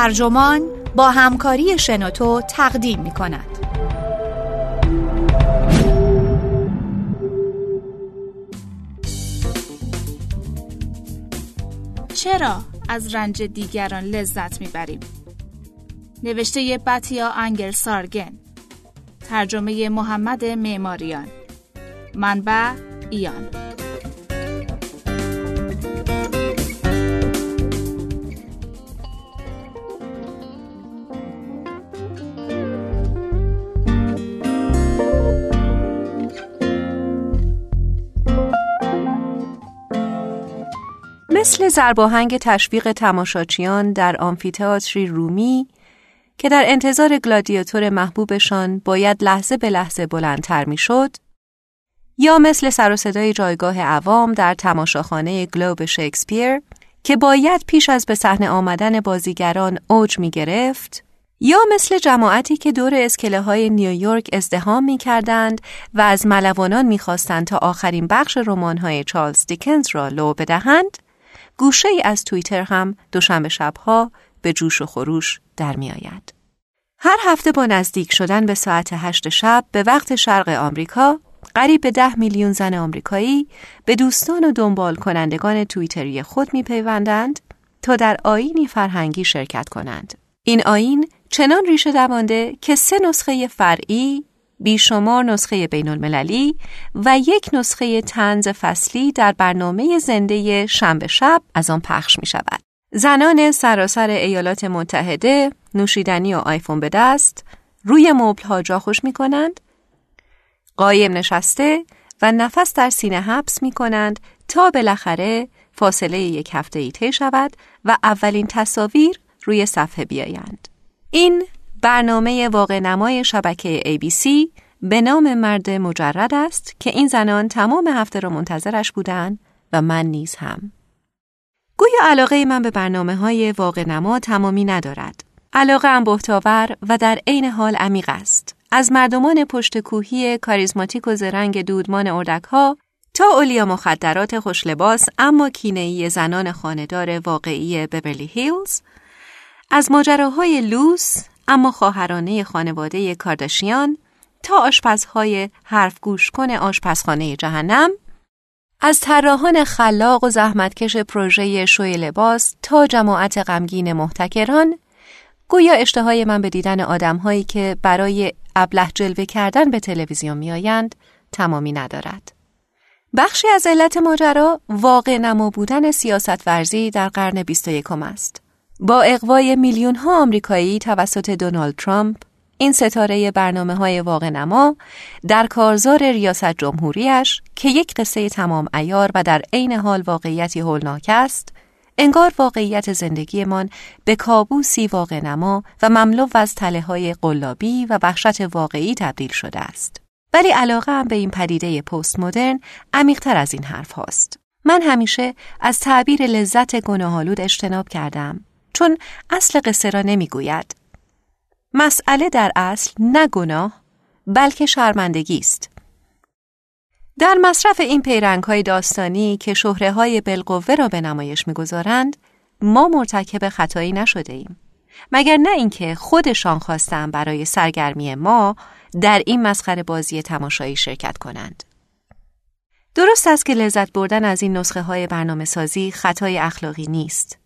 ترجمان با همکاری شنوتو تقدیم می کند. چرا از رنج دیگران لذت می‌بریم؟ نوشته بطیا انگل سارگن ترجمه محمد معماریان منبع ایان مثل زرباهنگ تشویق تماشاچیان در آمفیتئاتری رومی که در انتظار گلادیاتور محبوبشان باید لحظه به لحظه بلندتر می‌شد یا مثل سر و صدای جایگاه عوام در تماشاخانه گلوب شکسپیر که باید پیش از به صحنه آمدن بازیگران اوج می گرفت یا مثل جماعتی که دور اسکله های نیویورک ازدهام می کردند و از ملوانان می خواستند تا آخرین بخش رمان های چارلز دیکنز را لو بدهند گوشه ای از توییتر هم دوشنبه شبها به جوش و خروش در می آید. هر هفته با نزدیک شدن به ساعت هشت شب به وقت شرق آمریکا قریب به ده میلیون زن آمریکایی به دوستان و دنبال کنندگان توییتری خود می پیوندند تا در آینی فرهنگی شرکت کنند. این آین چنان ریشه دوانده که سه نسخه فرعی بیشمار نسخه بین المللی و یک نسخه تنز فصلی در برنامه زنده شنبه شب از آن پخش می شود. زنان سراسر ایالات متحده نوشیدنی و آیفون به دست روی مبل ها جا خوش می کنند قایم نشسته و نفس در سینه حبس می کنند تا بالاخره فاصله یک هفته ای شود و اولین تصاویر روی صفحه بیایند. این برنامه واقع نمای شبکه ABC به نام مرد مجرد است که این زنان تمام هفته را منتظرش بودند و من نیز هم. گویا علاقه من به برنامه های واقع نما تمامی ندارد. علاقه ام بهتاور و در عین حال عمیق است. از مردمان پشت کوهی کاریزماتیک و زرنگ دودمان اردک ها تا اولیا مخدرات خوشلباس اما کینه‌ای زنان خاندار واقعی ببرلی هیلز از ماجراهای لوس اما خواهرانه خانواده کارداشیان تا آشپزهای حرف گوش کن آشپزخانه جهنم از طراحان خلاق و زحمتکش پروژه شوی لباس تا جماعت غمگین محتکران گویا اشتهای من به دیدن آدمهایی که برای ابله جلوه کردن به تلویزیون میآیند تمامی ندارد. بخشی از علت ماجرا واقع نما بودن سیاست ورزی در قرن 21 است. با اقوای میلیون ها آمریکایی توسط دونالد ترامپ این ستاره برنامه های واقع نما در کارزار ریاست جمهوریش که یک قصه تمام ایار و در عین حال واقعیتی هولناک است انگار واقعیت زندگیمان به کابوسی واقع نما و مملو از تله های قلابی و وحشت واقعی تبدیل شده است. ولی علاقه هم به این پدیده پست مدرن عمیقتر از این حرف هاست. من همیشه از تعبیر لذت گناهالود اجتناب کردم چون اصل قصه را نمی‌گوید. مسئله در اصل نه گناه بلکه شرمندگی است. در مصرف این پیرنگ های داستانی که شهره های بالقوه را به نمایش می‌گذارند ما مرتکب خطایی نشده ایم. مگر نه اینکه خودشان خواستن برای سرگرمی ما در این مسخره بازی تماشایی شرکت کنند. درست است که لذت بردن از این نسخه های برنامه سازی خطای اخلاقی نیست.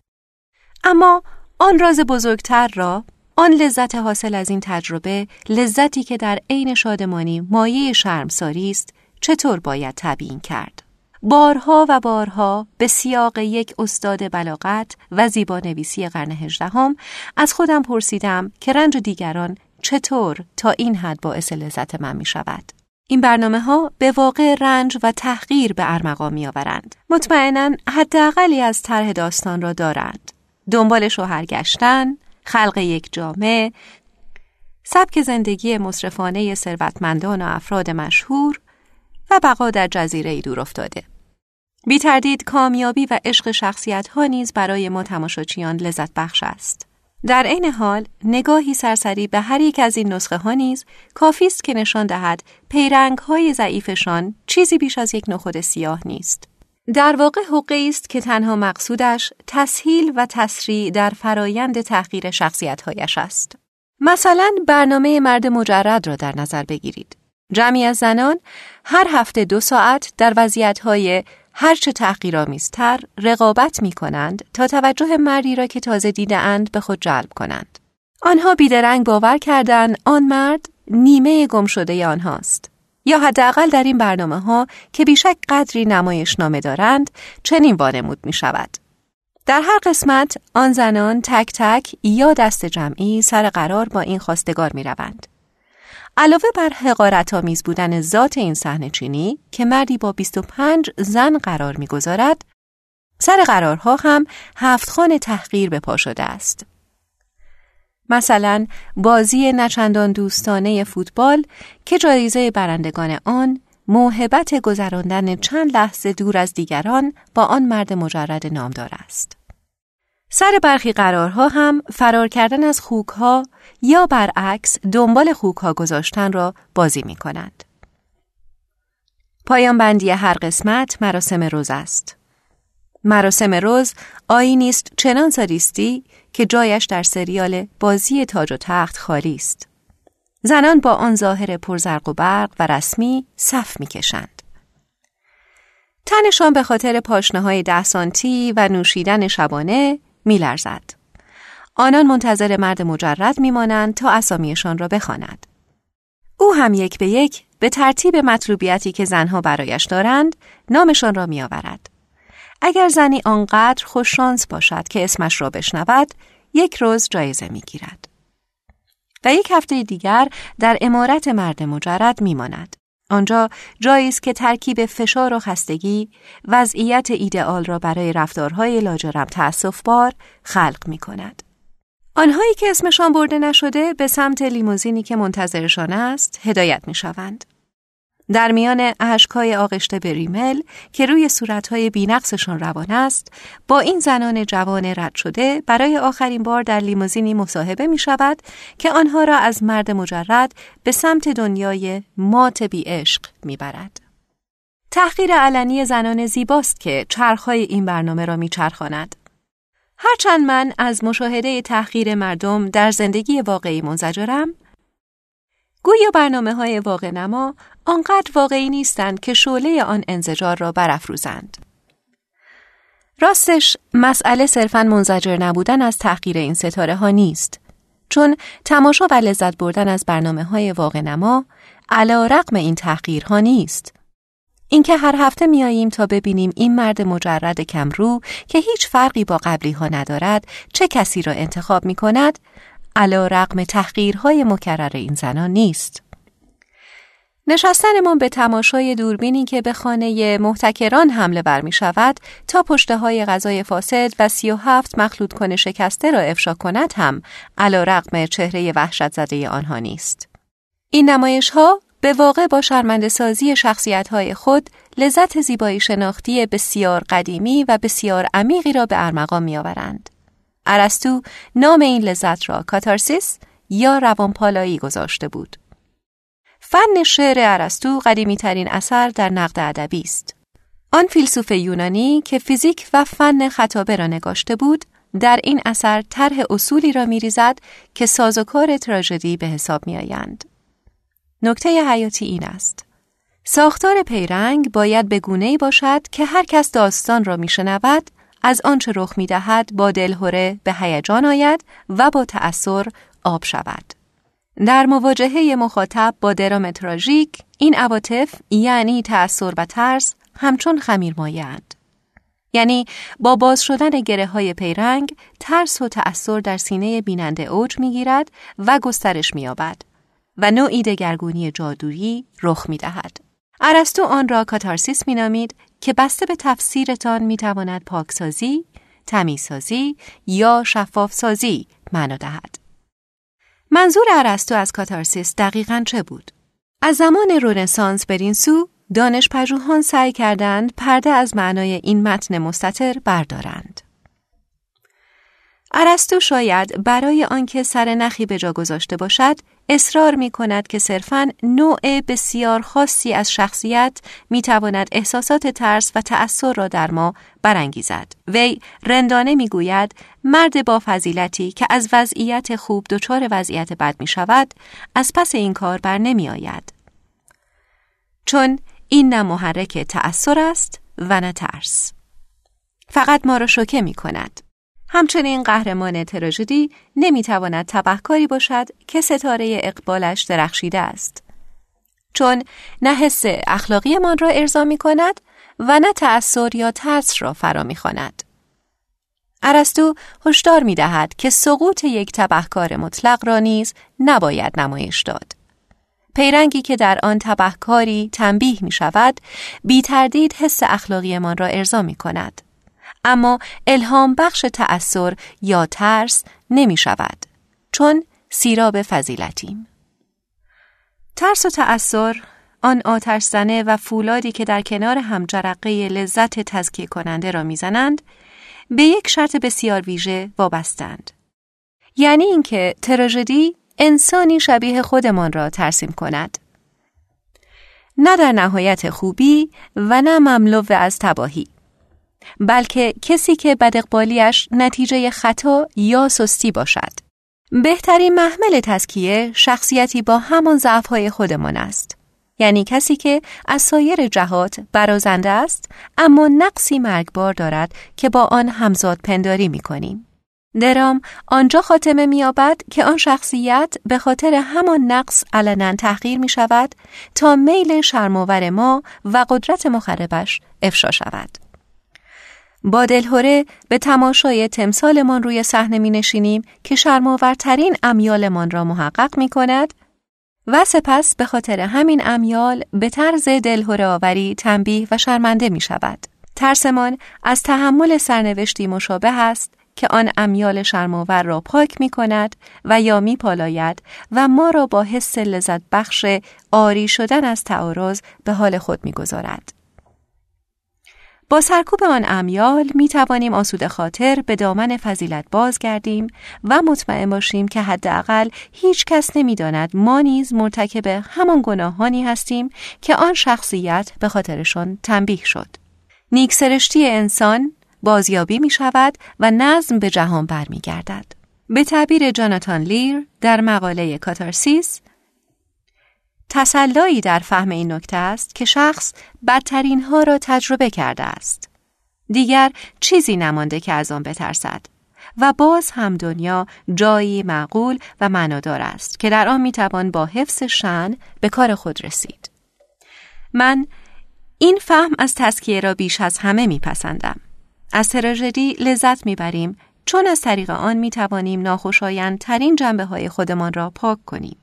اما آن راز بزرگتر را آن لذت حاصل از این تجربه لذتی که در عین شادمانی مایه شرمساری است چطور باید تبیین کرد بارها و بارها به سیاق یک استاد بلاغت و زیبانویسی قرن هجدهم از خودم پرسیدم که رنج دیگران چطور تا این حد باعث لذت من می شود. این برنامه ها به واقع رنج و تحقیر به ارمغا می آورند. مطمئنا حداقلی از طرح داستان را دارند. دنبال شوهر گشتن، خلق یک جامعه، سبک زندگی مصرفانه ثروتمندان و افراد مشهور و بقا در جزیره دور افتاده. بی تردید کامیابی و عشق شخصیت ها نیز برای ما تماشاچیان لذت بخش است. در عین حال نگاهی سرسری به هر یک از این نسخه ها نیز کافی است که نشان دهد پیرنگ های ضعیفشان چیزی بیش از یک نخود سیاه نیست. در واقع حقه است که تنها مقصودش تسهیل و تسریع در فرایند تحقیر شخصیتهایش است. مثلا برنامه مرد مجرد را در نظر بگیرید. جمعی از زنان هر هفته دو ساعت در وضعیتهای هرچه تحقیرآمیزتر رقابت می کنند تا توجه مردی را که تازه دیده اند به خود جلب کنند. آنها بیدرنگ باور کردند آن مرد نیمه گم شده آنهاست. یا حداقل در این برنامه ها که بیشک قدری نمایش نامه دارند چنین وانمود می شود. در هر قسمت آن زنان تک تک یا دست جمعی سر قرار با این خواستگار می روند. علاوه بر حقارت آمیز بودن ذات این صحنه چینی که مردی با 25 زن قرار می‌گذارد سر قرارها هم هفت خان تحقیر به پا شده است. مثلا بازی نچندان دوستانه فوتبال که جایزه برندگان آن موهبت گذراندن چند لحظه دور از دیگران با آن مرد مجرد نامدار است. سر برخی قرارها هم فرار کردن از خوکها یا برعکس دنبال خوکها گذاشتن را بازی می کنند. پایان بندی هر قسمت مراسم روز است. مراسم روز آینی است چنان ساریستی که جایش در سریال بازی تاج و تخت خالی است. زنان با آن ظاهر پرزرق و برق و رسمی صف می‌کشند. تنشان به خاطر پاشنه های ده سانتی و نوشیدن شبانه میلرزد. آنان منتظر مرد مجرد میمانند تا اسامیشان را بخواند. او هم یک به یک به ترتیب مطلوبیتی که زنها برایش دارند نامشان را میآورد. اگر زنی آنقدر خوششانس باشد که اسمش را بشنود یک روز جایزه می‌گیرد. و یک هفته دیگر در امارت مرد مجرد میماند. آنجا جایی است که ترکیب فشار و خستگی وضعیت ایدئال را برای رفتارهای لاجرم بار خلق می کند. آنهایی که اسمشان برده نشده به سمت لیموزینی که منتظرشان است هدایت می شوند. در میان اشکای آغشته به ریمل که روی صورتهای بینقصشان روان است با این زنان جوان رد شده برای آخرین بار در لیموزینی مصاحبه می شود که آنها را از مرد مجرد به سمت دنیای مات بی عشق می برد. تحقیر علنی زنان زیباست که چرخهای این برنامه را می چرخاند. هرچند من از مشاهده تحقیر مردم در زندگی واقعی منزجرم گویا برنامه های واقع نما آنقدر واقعی نیستند که شعله آن انزجار را برافروزند. راستش مسئله صرفا منزجر نبودن از تحقیر این ستاره ها نیست چون تماشا و لذت بردن از برنامه های واقع نما علا رقم این تحقیرها نیست اینکه هر هفته میاییم تا ببینیم این مرد مجرد کمرو که هیچ فرقی با قبلی ها ندارد چه کسی را انتخاب می کند علا رقم تحقیرهای مکرر این زنان نیست. نشستنمان به تماشای دوربینی که به خانه محتکران حمله بر می شود تا پشته های غذای فاسد و سی و هفت مخلوط کنه شکسته را افشا کند هم علا رقم چهره وحشت زده آنها نیست. این نمایش ها به واقع با شرمنده سازی شخصیت های خود لذت زیبایی شناختی بسیار قدیمی و بسیار عمیقی را به ارمغان می آورند. ارسطو نام این لذت را کاتارسیس یا روانپالایی گذاشته بود. فن شعر ارسطو قدیمی ترین اثر در نقد ادبی است. آن فیلسوف یونانی که فیزیک و فن خطابه را نگاشته بود، در این اثر طرح اصولی را میریزد که سازوکار تراژدی به حساب میآیند. نکته حیاتی این است. ساختار پیرنگ باید به گونه‌ای باشد که هر کس داستان را میشنود از آنچه رخ می دهد با دلهوره به هیجان آید و با تأثیر آب شود. در مواجهه مخاطب با درام تراژیک این عواطف یعنی تأثیر و ترس همچون خمیر مایند. یعنی با باز شدن گره های پیرنگ ترس و تأثیر در سینه بیننده اوج می گیرد و گسترش می آبد و نوعی دگرگونی جادویی رخ می دهد. ارسطو آن را کاتارسیس می نامید که بسته به تفسیرتان می تواند پاکسازی، تمیزسازی یا شفافسازی معنا دهد. منظور ارسطو از کاتارسیس دقیقا چه بود؟ از زمان رونسانس بر این دانش پژوهان سعی کردند پرده از معنای این متن مستطر بردارند. ارسطو شاید برای آنکه سر نخی به جا گذاشته باشد اصرار می کند که صرفاً نوع بسیار خاصی از شخصیت می تواند احساسات ترس و تأثیر را در ما برانگیزد. وی رندانه می گوید مرد با فضیلتی که از وضعیت خوب دچار وضعیت بد می شود از پس این کار بر نمی آید. چون این نه محرک تأثیر است و نه ترس. فقط ما را شوکه می کند. همچنین قهرمان تراژدی نمی‌تواند تبهکاری باشد که ستاره اقبالش درخشیده است. چون نه حس اخلاقیمان را ارضا می کند و نه تأثیر یا ترس را فرا می. ارسطو هشدار می دهد که سقوط یک تبهکار مطلق را نیز نباید نمایش داد. پیرنگی که در آن تبهکاری تنبیه می شود، بی تردید حس اخلاقیمان را ارضا می کند. اما الهام بخش تأثیر یا ترس نمی شود چون سیراب فضیلتیم. ترس و تأثیر آن آتش زنه و فولادی که در کنار هم جرقه لذت تزکیه کننده را می‌زنند به یک شرط بسیار ویژه وابستند. یعنی اینکه تراژدی انسانی شبیه خودمان را ترسیم کند. نه در نهایت خوبی و نه مملو از تباهی. بلکه کسی که بدقبالیش نتیجه خطا یا سستی باشد. بهترین محمل تسکیه شخصیتی با همان ضعفهای خودمان است. یعنی کسی که از سایر جهات برازنده است اما نقصی مرگبار دارد که با آن همزاد پنداری می کنیم. درام آنجا خاتمه مییابد که آن شخصیت به خاطر همان نقص علنا تحقیر می شود تا میل شرماور ما و قدرت مخربش افشا شود. با دلهوره به تماشای تمثالمان روی صحنه می نشینیم که شرماورترین امیالمان را محقق می کند و سپس به خاطر همین امیال به طرز دلهوره آوری تنبیه و شرمنده می شود. ترسمان از تحمل سرنوشتی مشابه است که آن امیال شرماور را پاک می کند و یا می پالاید و ما را با حس لذت بخش آری شدن از تعارض به حال خود می گذارد. با سرکوب آن امیال می توانیم آسود خاطر به دامن فضیلت بازگردیم و مطمئن باشیم که حداقل هیچ کس نمی داند ما نیز مرتکب همان گناهانی هستیم که آن شخصیت به خاطرشان تنبیه شد. نیک سرشتی انسان بازیابی می شود و نظم به جهان برمیگردد. به تعبیر جاناتان لیر در مقاله کاتارسیس تسلایی در فهم این نکته است که شخص بدترین ها را تجربه کرده است. دیگر چیزی نمانده که از آن بترسد و باز هم دنیا جایی معقول و معنادار است که در آن می‌توان با حفظ شن به کار خود رسید. من این فهم از تسکیه را بیش از همه میپسندم. از تراژدی لذت می‌بریم چون از طریق آن می‌توانیم ناخوشایند ترین جنبه های خودمان را پاک کنیم.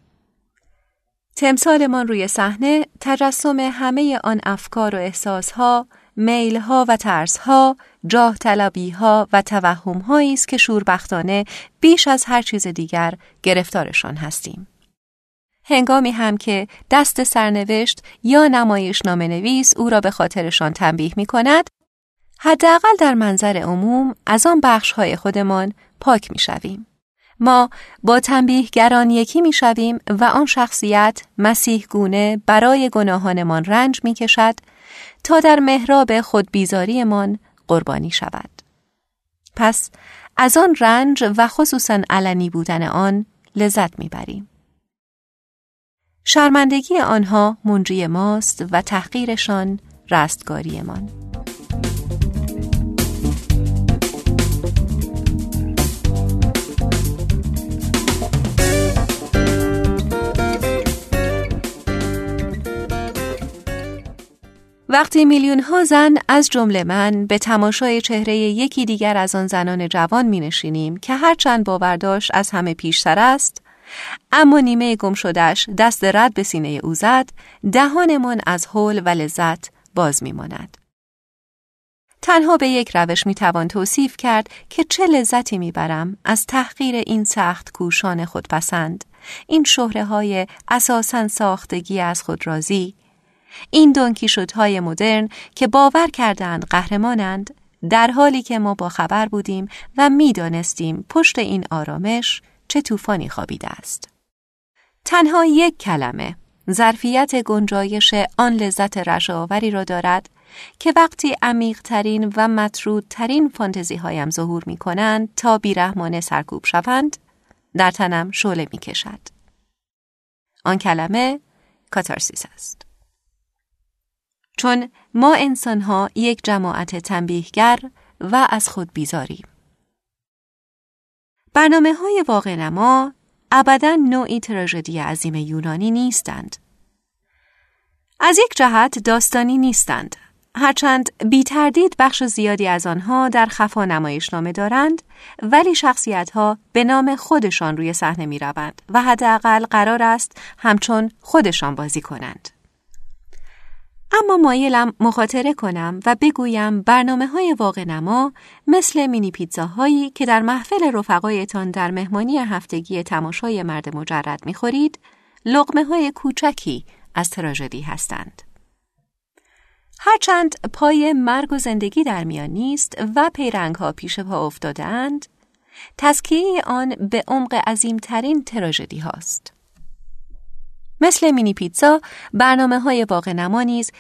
تمثالمان روی صحنه تجسم همه آن افکار و احساسها، میلها و ترسها، جاه طلبیها و توهمهایی است که شوربختانه بیش از هر چیز دیگر گرفتارشان هستیم. هنگامی هم که دست سرنوشت یا نمایش نویس او را به خاطرشان تنبیه می کند، حداقل در منظر عموم از آن بخشهای خودمان پاک می شویم. ما با تنبیهگران یکی می شویم و آن شخصیت مسیح گونه برای گناهانمان رنج می کشد تا در محراب خود بیزاریمان قربانی شود. پس از آن رنج و خصوصا علنی بودن آن لذت می بریم. شرمندگی آنها منجی ماست و تحقیرشان رستگاریمان. وقتی میلیون ها زن از جمله من به تماشای چهره یکی دیگر از آن زنان جوان می نشینیم که هرچند باورداشت از همه پیشتر است اما نیمه گم شدش دست رد به سینه او زد دهانمان از حول و لذت باز می ماند. تنها به یک روش می توان توصیف کرد که چه لذتی می برم از تحقیر این سخت کوشان خودپسند این شهره های اساساً ساختگی از خود رازی این دونکی های مدرن که باور کردند قهرمانند در حالی که ما با خبر بودیم و می‌دانستیم پشت این آرامش چه طوفانی خوابیده است. تنها یک کلمه ظرفیت گنجایش آن لذت رشاوری را دارد که وقتی عمیقترین و مطرودترین فانتزی هایم ظهور می کنند تا بیرحمانه سرکوب شوند در تنم شعله می کشد. آن کلمه کاتارسیس است. چون ما انسان ها یک جماعت تنبیهگر و از خود بیزاریم. برنامه های واقع نما ابدا نوعی تراژدی عظیم یونانی نیستند. از یک جهت داستانی نیستند. هرچند بی تردید بخش زیادی از آنها در خفا نمایشنامه دارند ولی شخصیت ها به نام خودشان روی صحنه می روند و حداقل قرار است همچون خودشان بازی کنند. اما مایلم مخاطره کنم و بگویم برنامه های واقع نما مثل مینی پیتزاهایی که در محفل رفقایتان در مهمانی هفتگی تماشای مرد مجرد می‌خورید لغمه های کوچکی از تراژدی هستند. هرچند پای مرگ و زندگی در میان نیست و پیرنگ ها پیش پا افتادند، تسکیه آن به عمق عظیمترین تراژدی هاست. مثل مینی پیتزا برنامه های واقع نما نیز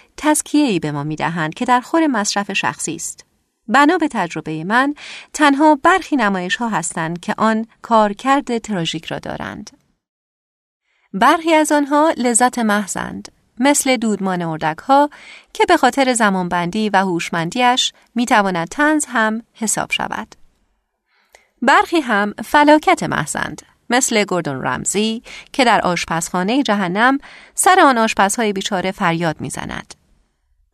ای به ما می دهند که در خور مصرف شخصی است. بنا به تجربه من تنها برخی نمایش ها هستند که آن کارکرد تراژیک را دارند. برخی از آنها لذت محضند مثل دودمان اردک ها که به خاطر زمانبندی و هوشمندیش می تواند تنز هم حساب شود. برخی هم فلاکت محضند مثل گوردون رمزی که در آشپزخانه جهنم سر آن آشپزهای بیچاره فریاد می‌زند.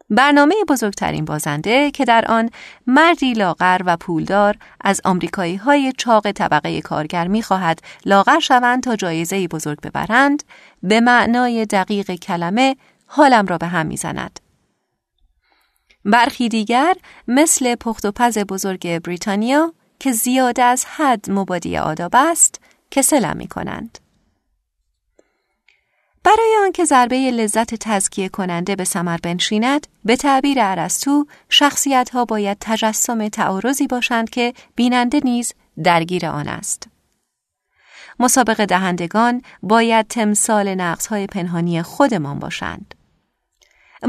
برنامه بزرگترین بازنده که در آن مردی لاغر و پولدار از آمریکایی های چاق طبقه کارگر می خواهد لاغر شوند تا جایزه بزرگ ببرند به معنای دقیق کلمه حالم را به هم می‌زند. برخی دیگر مثل پخت و پز بزرگ بریتانیا که زیاد از حد مبادی آداب است کسلم می کنند. برای آنکه ضربه لذت تزکیه کننده به سمر بنشیند به تعبیر ارسطو شخصیت ها باید تجسم تعارضی باشند که بیننده نیز درگیر آن است. مسابقه دهندگان باید تمثال نقص های پنهانی خودمان باشند.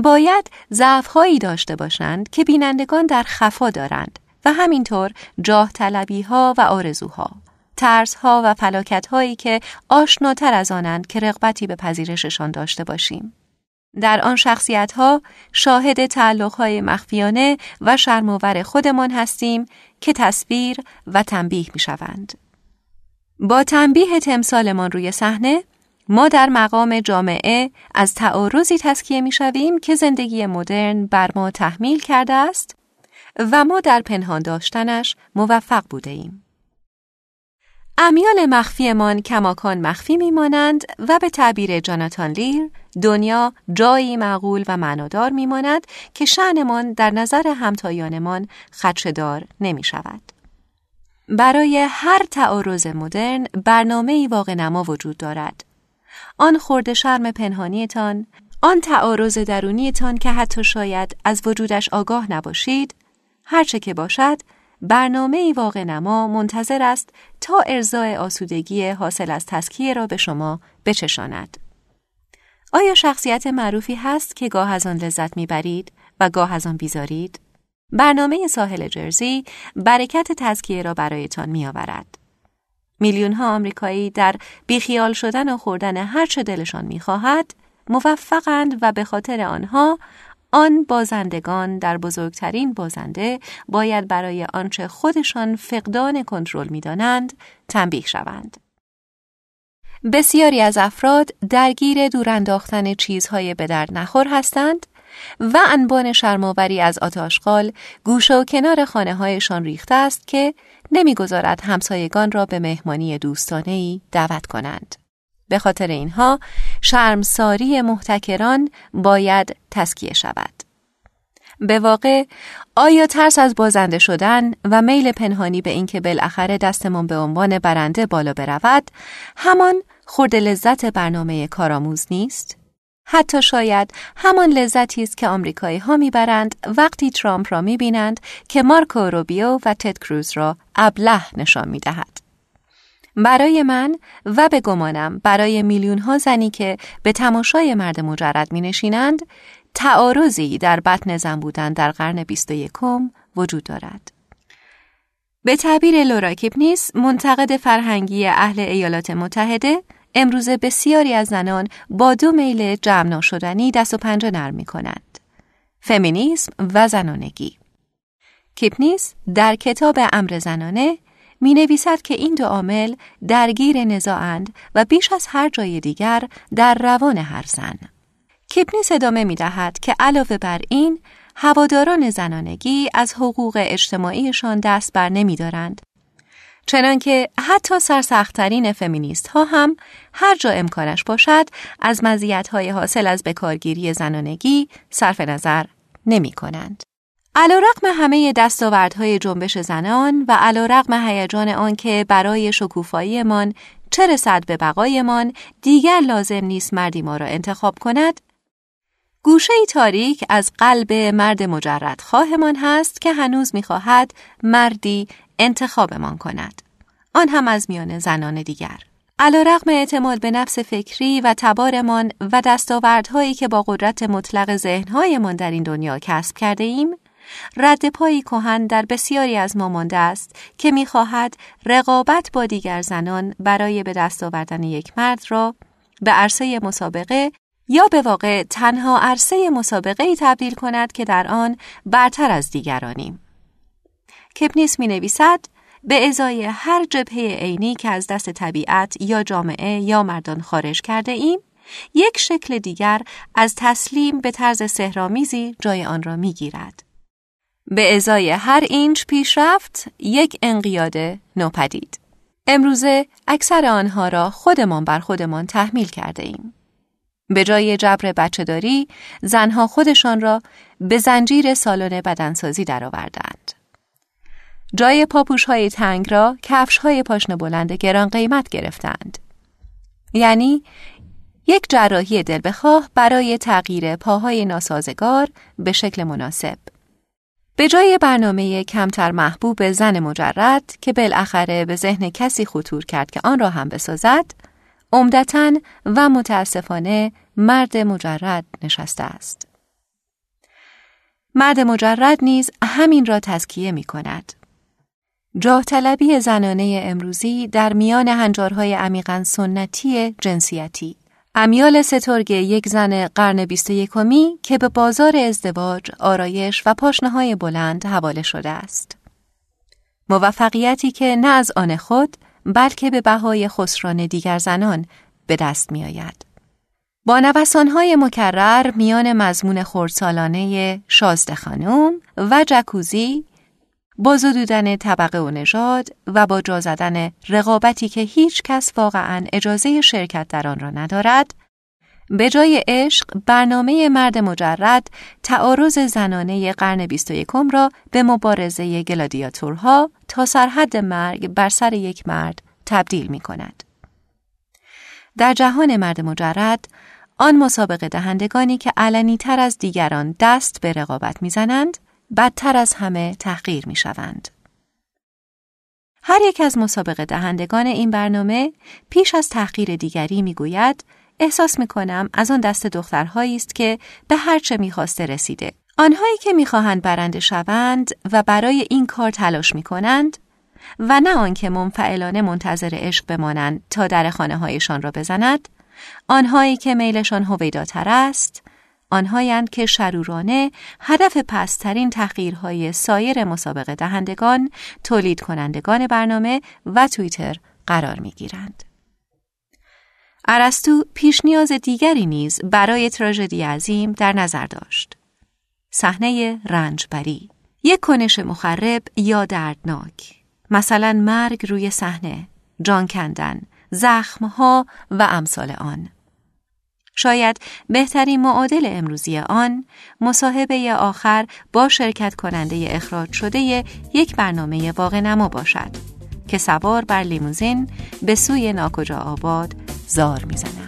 باید ضعف هایی داشته باشند که بینندگان در خفا دارند و همینطور جاه طلبی ها و آرزوها. ترس ها و فلاکت هایی که آشناتر از آنند که رغبتی به پذیرششان داشته باشیم. در آن شخصیت ها شاهد تعلق های مخفیانه و شرموور خودمان هستیم که تصویر و تنبیه می شوند. با تنبیه تمثالمان روی صحنه ما در مقام جامعه از تعارضی تسکیه می شویم که زندگی مدرن بر ما تحمیل کرده است و ما در پنهان داشتنش موفق بوده ایم. امیال مخفیمان کماکان مخفی میمانند و به تعبیر جاناتان لیر دنیا جایی معقول و معنادار میماند که شعنمان در نظر همتایانمان خدشدار نمی شود. برای هر تعارض مدرن برنامه ای واقع نما وجود دارد. آن خورده شرم پنهانیتان، آن تعارض درونیتان که حتی شاید از وجودش آگاه نباشید، هرچه که باشد، برنامه واقع نما منتظر است تا ارزای آسودگی حاصل از تسکیه را به شما بچشاند. آیا شخصیت معروفی هست که گاه از آن لذت می‌برید و گاه از آن بیزارید؟ برنامه ساحل جرزی برکت تزکیه را برایتان میآورد. میلیون ها آمریکایی در بیخیال شدن و خوردن هر چه دلشان می‌خواهد موفقند و به خاطر آنها آن بازندگان در بزرگترین بازنده باید برای آنچه خودشان فقدان کنترل می‌دانند تنبیه شوند. بسیاری از افراد درگیر دور انداختن چیزهای به درد نخور هستند و انبان شرماوری از آتاشقال گوشه و کنار خانه هایشان ریخته است که نمی‌گذارد همسایگان را به مهمانی دوستانه دعوت کنند. به خاطر اینها شرمساری محتکران باید تسکیه شود. به واقع آیا ترس از بازنده شدن و میل پنهانی به اینکه بالاخره دستمان به عنوان برنده بالا برود همان خورد لذت برنامه کارآموز نیست؟ حتی شاید همان لذتی است که آمریکایی ها می‌برند وقتی ترامپ را می‌بینند که مارکو روبیو و تد کروز را ابله نشان می‌دهد. برای من و به گمانم برای میلیون ها زنی که به تماشای مرد مجرد می نشینند تعارضی در بطن زن بودن در قرن بیست و یکم وجود دارد. به تعبیر لورا کیپنیس منتقد فرهنگی اهل ایالات متحده امروزه بسیاری از زنان با دو میل جمع شدنی دست و پنجه نرم می کنند. فمینیسم و زنانگی کیپنیس در کتاب امر زنانه می نویسد که این دو عامل درگیر نزاعند و بیش از هر جای دیگر در روان هر زن. کیپنیس ادامه می دهد که علاوه بر این هواداران زنانگی از حقوق اجتماعیشان دست بر نمی دارند. چنانکه حتی سرسختترین فمینیست ها هم هر جا امکانش باشد از مزیت های حاصل از بکارگیری زنانگی صرف نظر نمی کنند. علا رقم همه دستاوردهای جنبش زنان و علا رقم هیجان آنکه برای شکوفاییمان چه رسد به بقایمان دیگر لازم نیست مردی ما را انتخاب کند. گوشه تاریک از قلب مرد مجرد خواهمان هست که هنوز می‌خواهد مردی انتخابمان کند. آن هم از میان زنان دیگر. علا رقم اعتماد به نفس فکری و تبارمان و دستاوردهایی که با قدرت مطلق ذهنهایمان در این دنیا کسب کرده ایم رد پایی کهن در بسیاری از ما مانده است که می‌خواهد رقابت با دیگر زنان برای به دست آوردن یک مرد را به عرصه مسابقه یا به واقع تنها عرصه مسابقه ای تبدیل کند که در آن برتر از دیگرانیم. کپنیس می نویسد به ازای هر جبهه عینی که از دست طبیعت یا جامعه یا مردان خارج کرده ایم یک شکل دیگر از تسلیم به طرز سهرامیزی جای آن را می گیرد. به ازای هر اینچ پیشرفت یک انقیاد نوپدید. امروزه اکثر آنها را خودمان بر خودمان تحمیل کرده ایم. به جای جبر بچه داری، زنها خودشان را به زنجیر سالن بدنسازی درآوردند. جای پاپوش های تنگ را کفش های پاشنه بلند گران قیمت گرفتند. یعنی یک جراحی دل بخواه برای تغییر پاهای ناسازگار به شکل مناسب. به جای برنامه کمتر محبوب زن مجرد که بالاخره به ذهن کسی خطور کرد که آن را هم بسازد، عمدتا و متاسفانه مرد مجرد نشسته است. مرد مجرد نیز همین را تزکیه می کند. جاه طلبی زنانه امروزی در میان هنجارهای عمیقا سنتی جنسیتی امیال سترگ یک زن قرن بیست یکمی که به بازار ازدواج، آرایش و پاشنه بلند حواله شده است. موفقیتی که نه از آن خود بلکه به بهای خسران دیگر زنان به دست می آید. با نوسانهای مکرر میان مضمون خورسالانه شازده خانم و جکوزی با زدودن طبقه و نژاد و با جا زدن رقابتی که هیچ کس واقعا اجازه شرکت در آن را ندارد به جای عشق برنامه مرد مجرد تعارض زنانه قرن 21 را به مبارزه گلادیاتورها تا سرحد مرگ بر سر یک مرد تبدیل می کند. در جهان مرد مجرد آن مسابقه دهندگانی که علنی تر از دیگران دست به رقابت می‌زنند بدتر از همه تحقیر می شوند. هر یک از مسابقه دهندگان این برنامه پیش از تحقیر دیگری می گوید احساس می کنم از آن دست دخترهایی است که به هرچه می‌خواسته رسیده. آنهایی که می‌خواهند برنده شوند و برای این کار تلاش می کنند و نه آنکه منفعلانه منتظر عشق بمانند تا در خانه هایشان را بزند آنهایی که میلشان هویداتر است آنهایند که شرورانه هدف پسترین تحقیرهای سایر مسابقه دهندگان، تولید کنندگان برنامه و توییتر قرار می گیرند. ارسطو پیش نیاز دیگری نیز برای تراژدی عظیم در نظر داشت. صحنه رنجبری یک کنش مخرب یا دردناک مثلا مرگ روی صحنه جان کندن زخمها و امثال آن شاید بهترین معادل امروزی آن مصاحبه آخر با شرکت کننده اخراج شده یک برنامه واقع نما باشد که سوار بر لیموزین به سوی ناکجا آباد زار می‌زند.